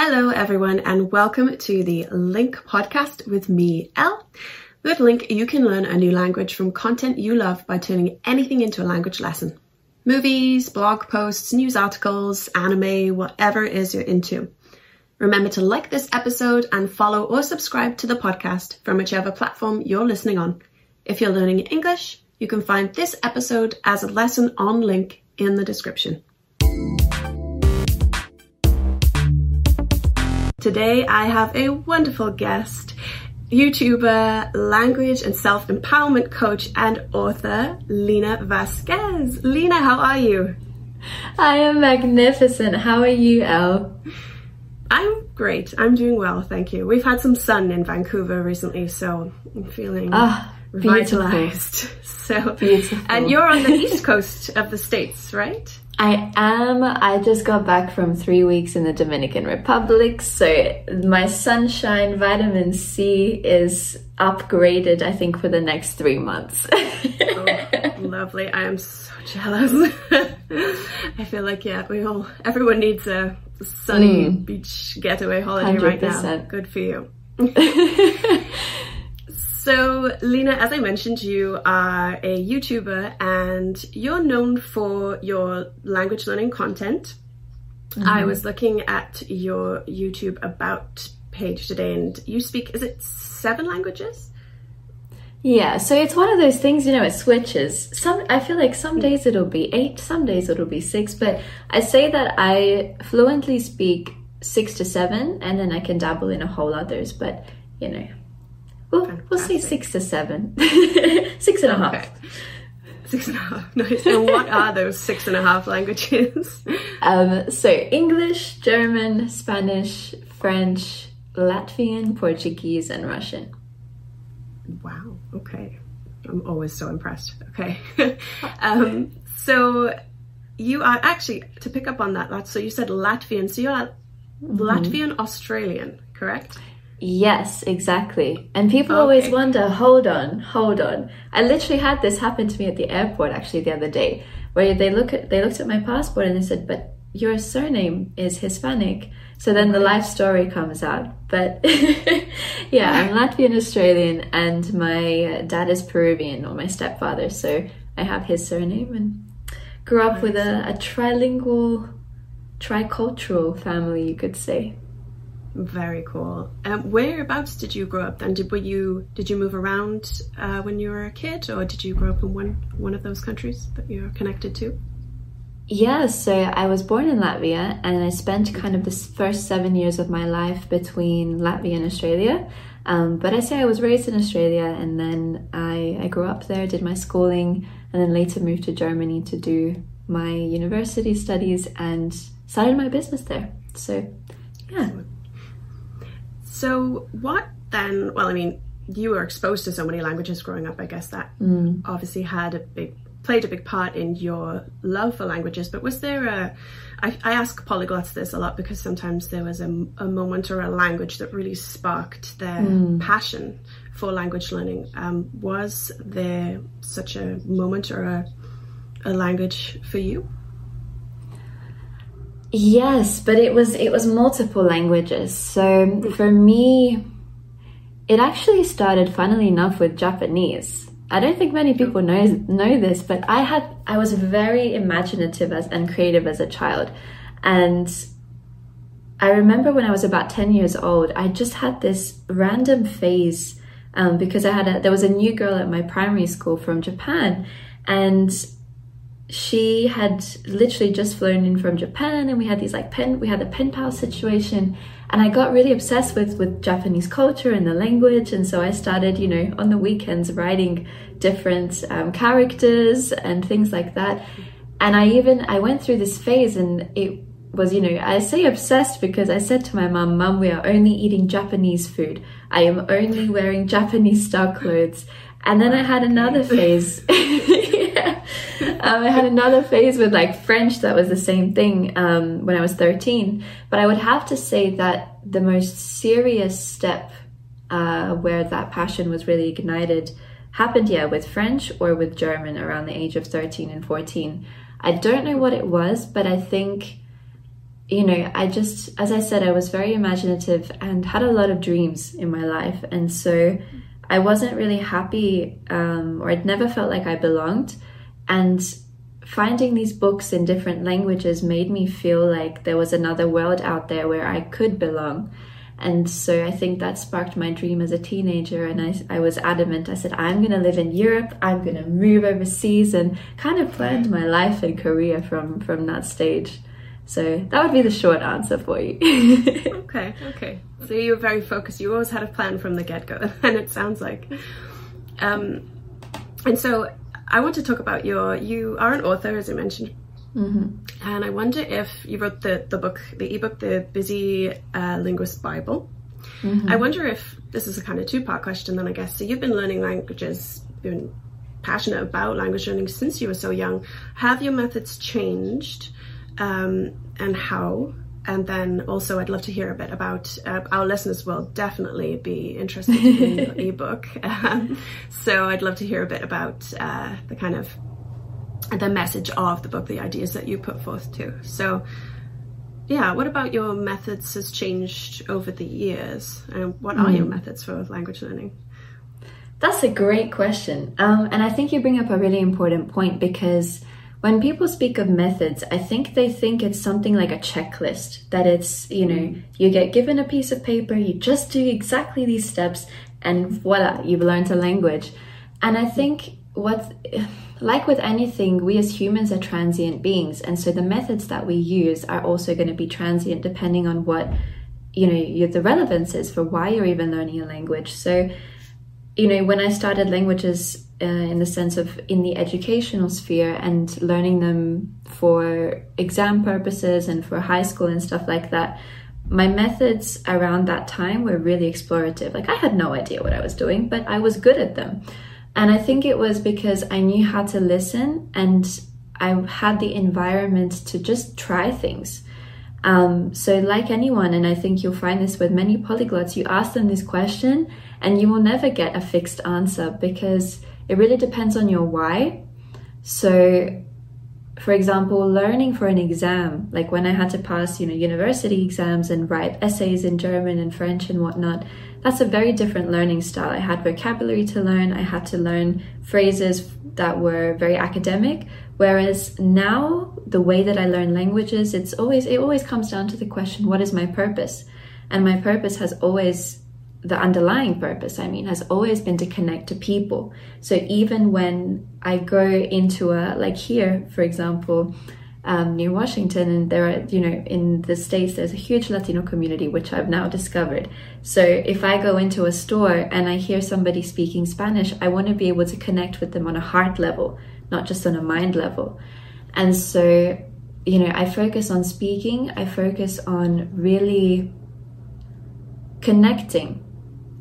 Hello, everyone, and welcome to the LingQ podcast with me, Elle. With LingQ, you can learn a new language from content you love by turning anything into a language lesson. Movies, blog posts, news articles, anime, whatever it is you're into. Remember to like this episode and follow or subscribe to the podcast from whichever platform you're listening on. If you're learning English, you can find this episode as a lesson on LingQ in the description. Today I have a wonderful guest, YouTuber, language and self empowerment coach, and author Lina Vasquez. Lina, how are you? I am magnificent. How are you, Elle? I'm great. I'm doing well, thank you. We've had some sun in Vancouver recently, so I'm feeling oh, revitalized. So, beautiful. and you're on the east coast of the states, right? I am. I just got back from three weeks in the Dominican Republic, so my sunshine vitamin C is upgraded, I think, for the next three months. oh, lovely. I am so jealous. I feel like, yeah, we all, everyone needs a sunny mm. beach getaway holiday 100%. right now. Good for you. So, Lena, as I mentioned, you are a YouTuber and you're known for your language learning content. Mm-hmm. I was looking at your YouTube About page today and you speak, is it seven languages? Yeah, so it's one of those things, you know, it switches. Some I feel like some days it'll be 8, some days it'll be 6, but I say that I fluently speak 6 to 7 and then I can dabble in a whole others, but you know, well, we'll say six to seven. six and a half. Okay. Six and a half. Nice. And what are those six and a half languages? Um, so English, German, Spanish, French, Latvian, Portuguese, and Russian. Wow. Okay. I'm always so impressed. Okay. um, so you are actually to pick up on that. So you said Latvian. So you're mm-hmm. Latvian Australian, correct? Yes, exactly. And people okay. always wonder, hold on, hold on. I literally had this happen to me at the airport actually the other day, where they look at they looked at my passport and they said, "But your surname is Hispanic." So then the life story comes out. But yeah, I'm Latvian Australian and my uh, dad is Peruvian or my stepfather, so I have his surname and grew up with a, a trilingual tricultural family, you could say. Very cool. Um, whereabouts did you grow up then? Did were you did you move around uh, when you were a kid, or did you grow up in one one of those countries that you're connected to? Yeah, so I was born in Latvia, and I spent kind of the first seven years of my life between Latvia and Australia. Um, but I say I was raised in Australia, and then I I grew up there, did my schooling, and then later moved to Germany to do my university studies and started my business there. So, yeah. So, what then? Well, I mean, you were exposed to so many languages growing up. I guess that mm. obviously had a big played a big part in your love for languages. But was there a? I, I ask polyglots this a lot because sometimes there was a, a moment or a language that really sparked their mm. passion for language learning. Um, was there such a moment or a, a language for you? Yes, but it was it was multiple languages. So for me, it actually started, funnily enough, with Japanese. I don't think many people know know this, but I had I was very imaginative as, and creative as a child, and I remember when I was about ten years old, I just had this random phase um, because I had a there was a new girl at my primary school from Japan, and she had literally just flown in from Japan and we had these like pen we had a pen pal situation and I got really obsessed with with Japanese culture and the language and so I started you know on the weekends writing different um, characters and things like that. And I even I went through this phase and it was you know I say obsessed because I said to my mum mum we are only eating Japanese food. I am only wearing Japanese style clothes. And then I had another phase um, I had another phase with like French that was the same thing um, when I was 13. But I would have to say that the most serious step uh, where that passion was really ignited happened, yeah, with French or with German around the age of 13 and 14. I don't know what it was, but I think you know, I just, as I said, I was very imaginative and had a lot of dreams in my life. And so I wasn't really happy, um, or it never felt like I belonged. And finding these books in different languages made me feel like there was another world out there where I could belong. And so I think that sparked my dream as a teenager. And I, I was adamant. I said, I'm going to live in Europe. I'm going to move overseas and kind of planned my life and career from, from that stage. So that would be the short answer for you. okay, okay. So you were very focused. You always had a plan from the get go, and it sounds like. Um, and so I want to talk about your. You are an author, as I mentioned. Mm-hmm. And I wonder if you wrote the, the book, the ebook, The Busy uh, Linguist Bible. Mm-hmm. I wonder if this is a kind of two part question, then I guess. So you've been learning languages, been passionate about language learning since you were so young. Have your methods changed? um, and how. And then also, I'd love to hear a bit about uh, our listeners will definitely be interested in your ebook. Um, so I'd love to hear a bit about uh, the kind of the message of the book, the ideas that you put forth too. So, yeah, what about your methods has changed over the years? And what mm. are your hmm. methods for language learning? That's a great question. Um, and I think you bring up a really important point because when people speak of methods, I think they think it's something like a checklist, that it's, you know, you get given a piece of paper, you just do exactly these steps, and voila, you've learned a language. And I think what, like with anything, we as humans are transient beings, and so the methods that we use are also going to be transient depending on what, you know, the relevance is for why you're even learning a language. So, you know, when I started languages uh, in the sense of in the educational sphere and learning them for exam purposes and for high school and stuff like that my methods around that time were really explorative. Like i had no idea what i was doing but i was good at them. And i think it was because i knew how to listen and i had the environment to just try things. Um, so like anyone and i think you'll find this with many polyglots you ask them this question and you will never get a fixed answer because it really depends on your why. So, for example, learning for an exam, like when I had to pass, you know, university exams and write essays in German and French and whatnot, that's a very different learning style. I had vocabulary to learn, I had to learn phrases that were very academic. Whereas now, the way that I learn languages, it's always it always comes down to the question, what is my purpose? And my purpose has always the underlying purpose, I mean, has always been to connect to people. So even when I go into a, like here, for example, um, near Washington, and there are, you know, in the States, there's a huge Latino community, which I've now discovered. So if I go into a store and I hear somebody speaking Spanish, I want to be able to connect with them on a heart level, not just on a mind level. And so, you know, I focus on speaking, I focus on really connecting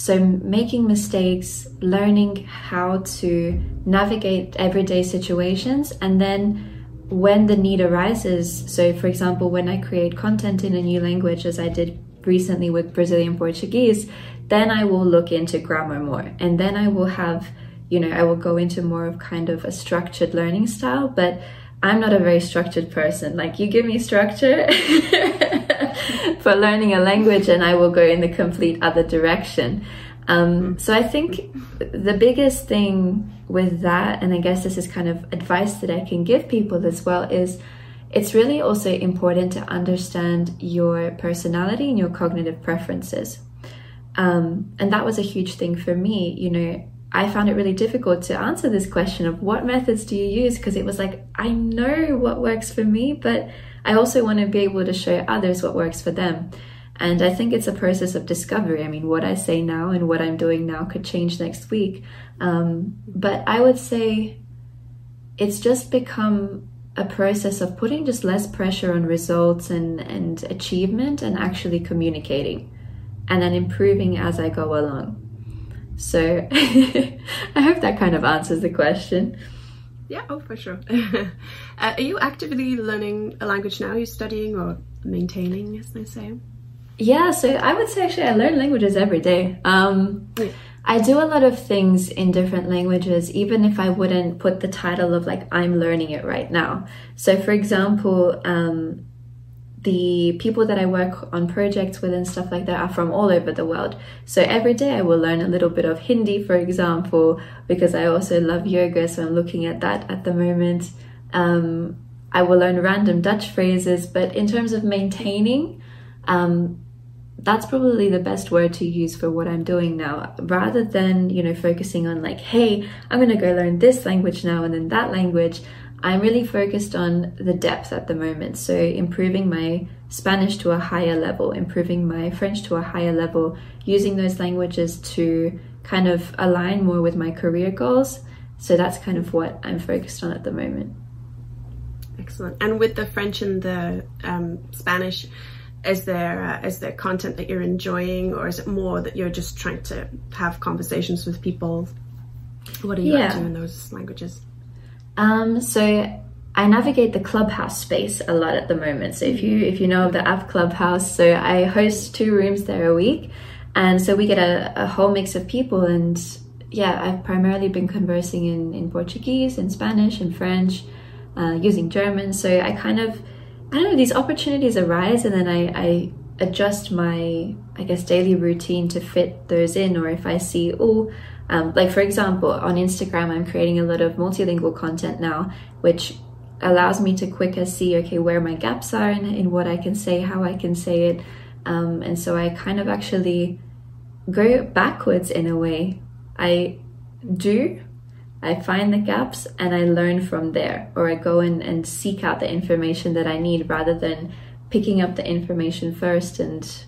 so, making mistakes, learning how to navigate everyday situations, and then when the need arises. So, for example, when I create content in a new language, as I did recently with Brazilian Portuguese, then I will look into grammar more. And then I will have, you know, I will go into more of kind of a structured learning style. But I'm not a very structured person. Like, you give me structure. for learning a language and I will go in the complete other direction. Um, so I think the biggest thing with that, and I guess this is kind of advice that I can give people as well, is it's really also important to understand your personality and your cognitive preferences. Um, and that was a huge thing for me. You know, I found it really difficult to answer this question of what methods do you use because it was like, I know what works for me, but I also want to be able to show others what works for them. And I think it's a process of discovery. I mean, what I say now and what I'm doing now could change next week. Um, but I would say it's just become a process of putting just less pressure on results and, and achievement and actually communicating and then improving as I go along. So I hope that kind of answers the question. Yeah, oh, for sure. uh, are you actively learning a language now? Are you studying or maintaining, as they say? Yeah, so I would say actually I learn languages every day. Um, yeah. I do a lot of things in different languages, even if I wouldn't put the title of like I'm learning it right now. So, for example, um, the people that I work on projects with and stuff like that are from all over the world. So every day I will learn a little bit of Hindi, for example, because I also love yoga, so I'm looking at that at the moment. Um, I will learn random Dutch phrases, but in terms of maintaining, um, that's probably the best word to use for what I'm doing now. Rather than, you know, focusing on like, hey, I'm going to go learn this language now and then that language, I'm really focused on the depth at the moment. So, improving my Spanish to a higher level, improving my French to a higher level, using those languages to kind of align more with my career goals. So, that's kind of what I'm focused on at the moment. Excellent. And with the French and the um, Spanish, is there uh, is there content that you're enjoying, or is it more that you're just trying to have conversations with people? What are you yeah. up to in those languages? Um, so I navigate the Clubhouse space a lot at the moment. So if you if you know of the app Clubhouse, so I host two rooms there a week, and so we get a, a whole mix of people. And yeah, I've primarily been conversing in in Portuguese, in Spanish, in French, uh, using German. So I kind of I don't know these opportunities arise, and then I, I adjust my I guess daily routine to fit those in. Or if I see oh um, like for example, on Instagram, I'm creating a lot of multilingual content now, which allows me to quicker see okay where my gaps are in, in what I can say, how I can say it, um, and so I kind of actually go backwards in a way. I do. I find the gaps and I learn from there, or I go in and seek out the information that I need rather than picking up the information first and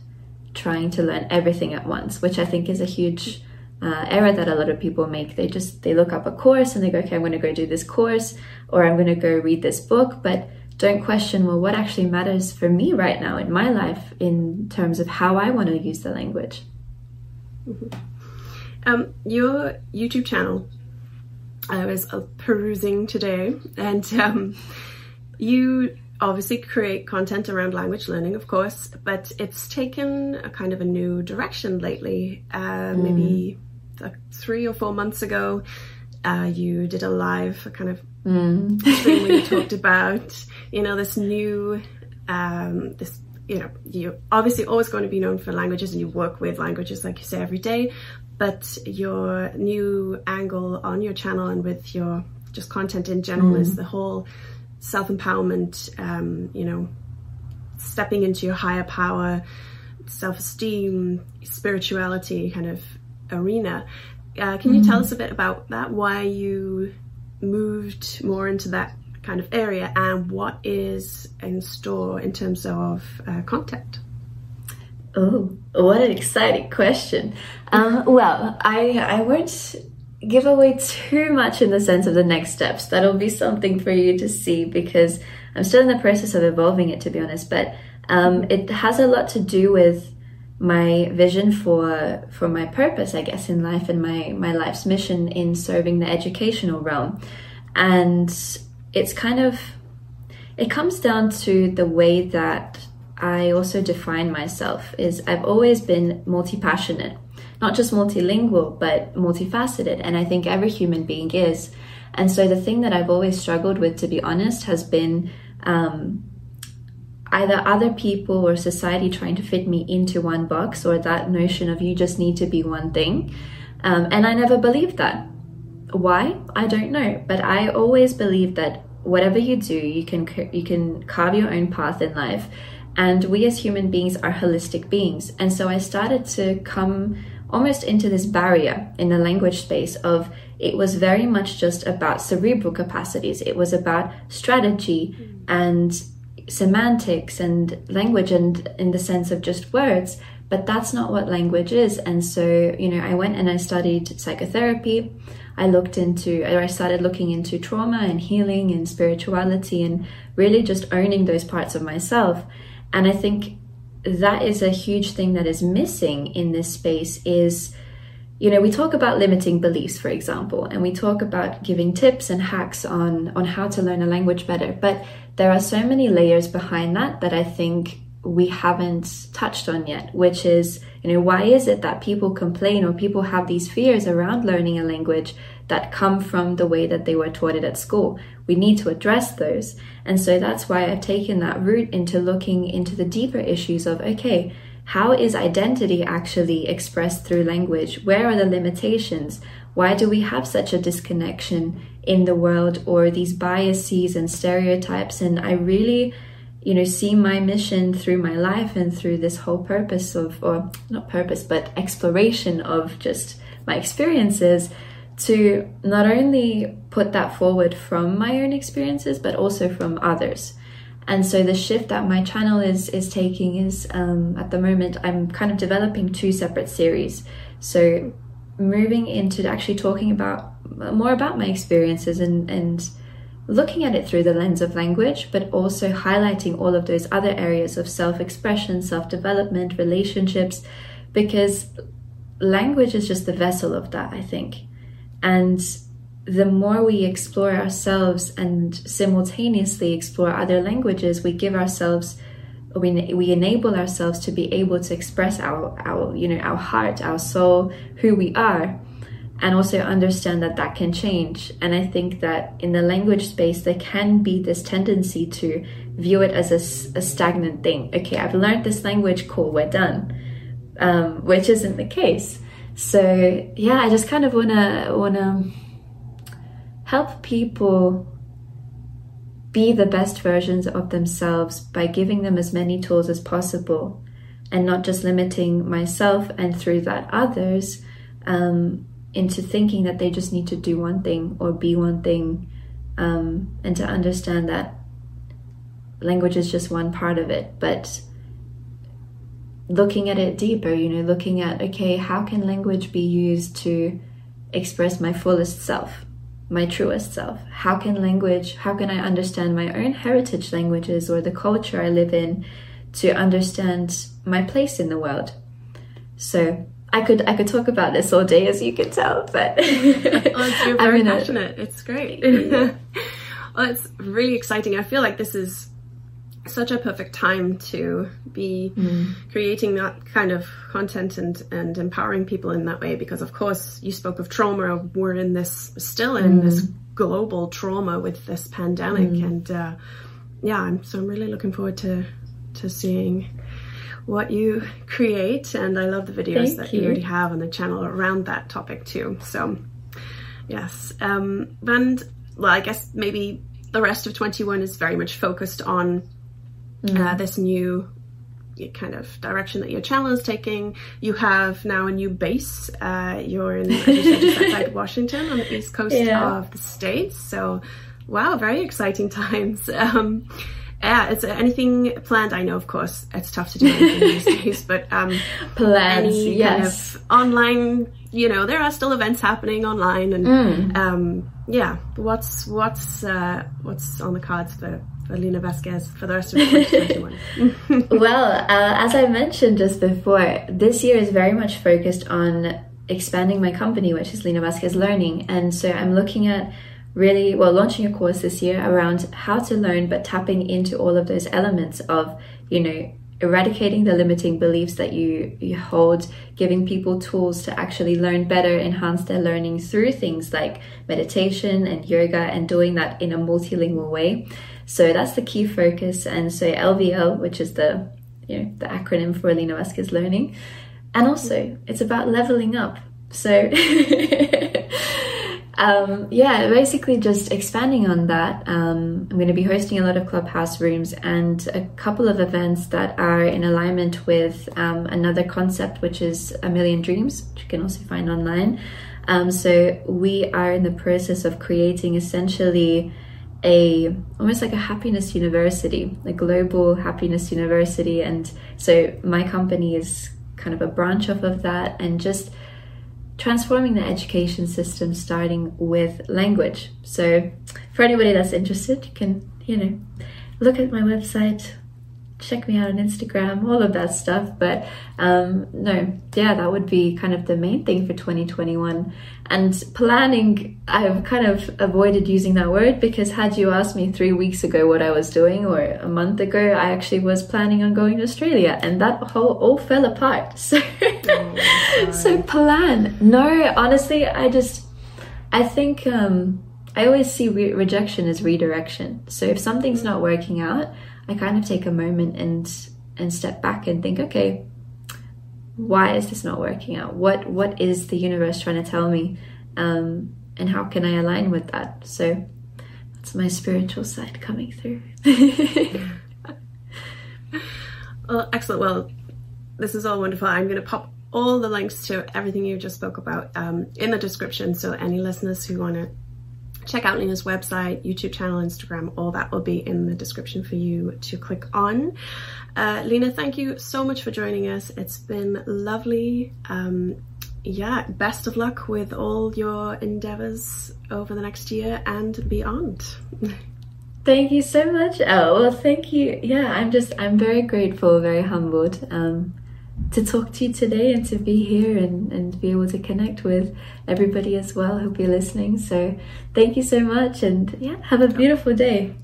trying to learn everything at once, which I think is a huge uh, error that a lot of people make. They just they look up a course and they go, okay, I'm going to go do this course or I'm going to go read this book, but don't question well what actually matters for me right now in my life in terms of how I want to use the language. Mm-hmm. Um, your YouTube channel, I was uh, perusing today, and um, you obviously create content around language learning, of course, but it's taken a kind of a new direction lately. Uh, mm. Maybe like three or four months ago, uh, you did a live kind of mm. stream where you talked about, you know, this new, um, this, you know, you're obviously always going to be known for languages and you work with languages, like you say, every day. But your new angle on your channel and with your just content in general mm. is the whole self empowerment, um, you know, stepping into your higher power, self esteem, spirituality kind of arena. Uh, can you tell mm. us a bit about that? Why you moved more into that kind of area, and what is in store in terms of uh, content? Oh, what an exciting question! Um, well, I I won't give away too much in the sense of the next steps. That'll be something for you to see because I'm still in the process of evolving it, to be honest. But um, it has a lot to do with my vision for for my purpose i guess in life and my my life's mission in serving the educational realm and it's kind of it comes down to the way that i also define myself is i've always been multi-passionate not just multilingual but multifaceted and i think every human being is and so the thing that i've always struggled with to be honest has been um, either other people or society trying to fit me into one box or that notion of you just need to be one thing. Um, and I never believed that. Why? I don't know. But I always believed that whatever you do, you can you can carve your own path in life. And we as human beings are holistic beings. And so I started to come almost into this barrier in the language space of it was very much just about cerebral capacities. It was about strategy mm. and semantics and language and in the sense of just words but that's not what language is. And so you know i went and i studied psychotherapy. I looked into or i started looking into trauma and healing and spirituality and really just owning those parts of myself. And i think that is a huge thing that is missing in this space is you know we talk about limiting beliefs for example and we talk about giving tips and hacks on on how to learn a language better. But there are so many layers behind that that I think we haven't touched on yet, which is, you know, why is it that people complain or people have these fears around learning a language that come from the way that they were taught it at school. We need to address those. And so that's why I've taken that route into looking into the deeper issues of okay, how is identity actually expressed through language? Where are the limitations? Why do we have such a disconnection in the world or these biases and stereotypes? And I really, you know, see my mission through my life and through this whole purpose of, or not purpose, but exploration of just my experiences to not only put that forward from my own experiences, but also from others. And so the shift that my channel is is taking is um, at the moment I'm kind of developing two separate series. So moving into actually talking about more about my experiences and and looking at it through the lens of language, but also highlighting all of those other areas of self-expression, self-development, relationships, because language is just the vessel of that, I think. And the more we explore ourselves and simultaneously explore other languages, we give ourselves we, we enable ourselves to be able to express our, our you know our heart our soul who we are and also understand that that can change. And i think that in the language space there can be this tendency to view it as a, a stagnant thing. Okay i've learned this language cool we're done. Um, which isn't the case so yeah i just kind of want to help people be the best versions of themselves by giving them as many tools as possible and not just limiting myself and through that others um, into thinking that they just need to do one thing or be one thing um, and to understand that language is just one part of it. But looking at it deeper you know looking at okay how can language be used to express my fullest self my truest self? How can language, how can I understand my own heritage languages or the culture I live in to understand my place in the world? So I could I could talk about this all day, as you can tell, but oh, you're very passionate. It's great. Yeah. well, it's really exciting. I feel like this is such a perfect time to be mm. creating that kind of content and and empowering people in that way because of course you spoke of trauma we're in this still in mm. this global trauma with this pandemic mm. and uh, yeah I'm, so I'm really looking forward to to seeing what you create and I love the videos Thank that you. you already have on the channel around that topic too so yes um and well I guess maybe the rest of 21 is very much focused on mm. uh, this new kind of direction that your channel is taking. You have now a new base. Uh, you're in just outside Washington on the east coast yeah. of the states. So, wow, very exciting times. Um, yeah, is there anything planned? I know, of course, it's tough to do these days, but um, plans, any yes. kind of online. You know, there are still events happening online, and mm. um, yeah, what's what's uh, what's on the cards for for Lina Vasquez for the rest of 2021? well, uh, as I mentioned just before, this year is very much focused on expanding my company, which is Lina Vasquez Learning. And so I'm looking at really, well, launching a course this year around how to learn, but tapping into all of those elements of, you know, eradicating the limiting beliefs that you, you hold, giving people tools to actually learn better, enhance their learning through things like meditation and yoga and doing that in a multilingual way. So that's the key focus. And so LVL, which is the you know the acronym for Lina Vasquez Learning, and also it's about leveling up. So um, yeah, basically just expanding on that. Um, I'm going to be hosting a lot of clubhouse rooms and a couple of events that are in alignment with um, another concept, which is a million dreams, which you can also find online. Um, so we are in the process of creating essentially a almost like a happiness university, a global happiness university. And so my company is kind of a branch off of that and just transforming the education system starting with language. So for anybody that's interested, you can, you know, look at my website, check me out on Instagram, all of that stuff. But um, no, yeah, that would be kind of the main thing for 2021. And planning, I've kind of avoided using that word because had you asked me three weeks ago what I was doing or a month ago, I actually was planning on going to Australia and that whole all fell apart. So, oh, so plan. No, honestly, I just I think um, I always see re- rejection as redirection. So if something's not working out, I kind of take a moment and and step back and think, okay, why is this not working out? What what is the universe trying to tell me? Um, and how can I align with that? So that's my spiritual side coming through. well, excellent. Well, this is all wonderful. I'm going to pop all the links to everything you just spoke about um, in the description. So any listeners who want to check out Lena's website, YouTube channel, Instagram, all that will be in the description for you to click on. Uh, Lena, thank you so much for joining us. It's been lovely. Um, yeah, best of luck with all your endeavors over the next year and beyond. Thank you so much. Oh, well, thank you. Yeah, I'm just, I'm very grateful, very humbled um, to talk to you today and to be here and, and be able to connect with everybody as well who'll be listening. So thank you so much and yeah, have a beautiful day.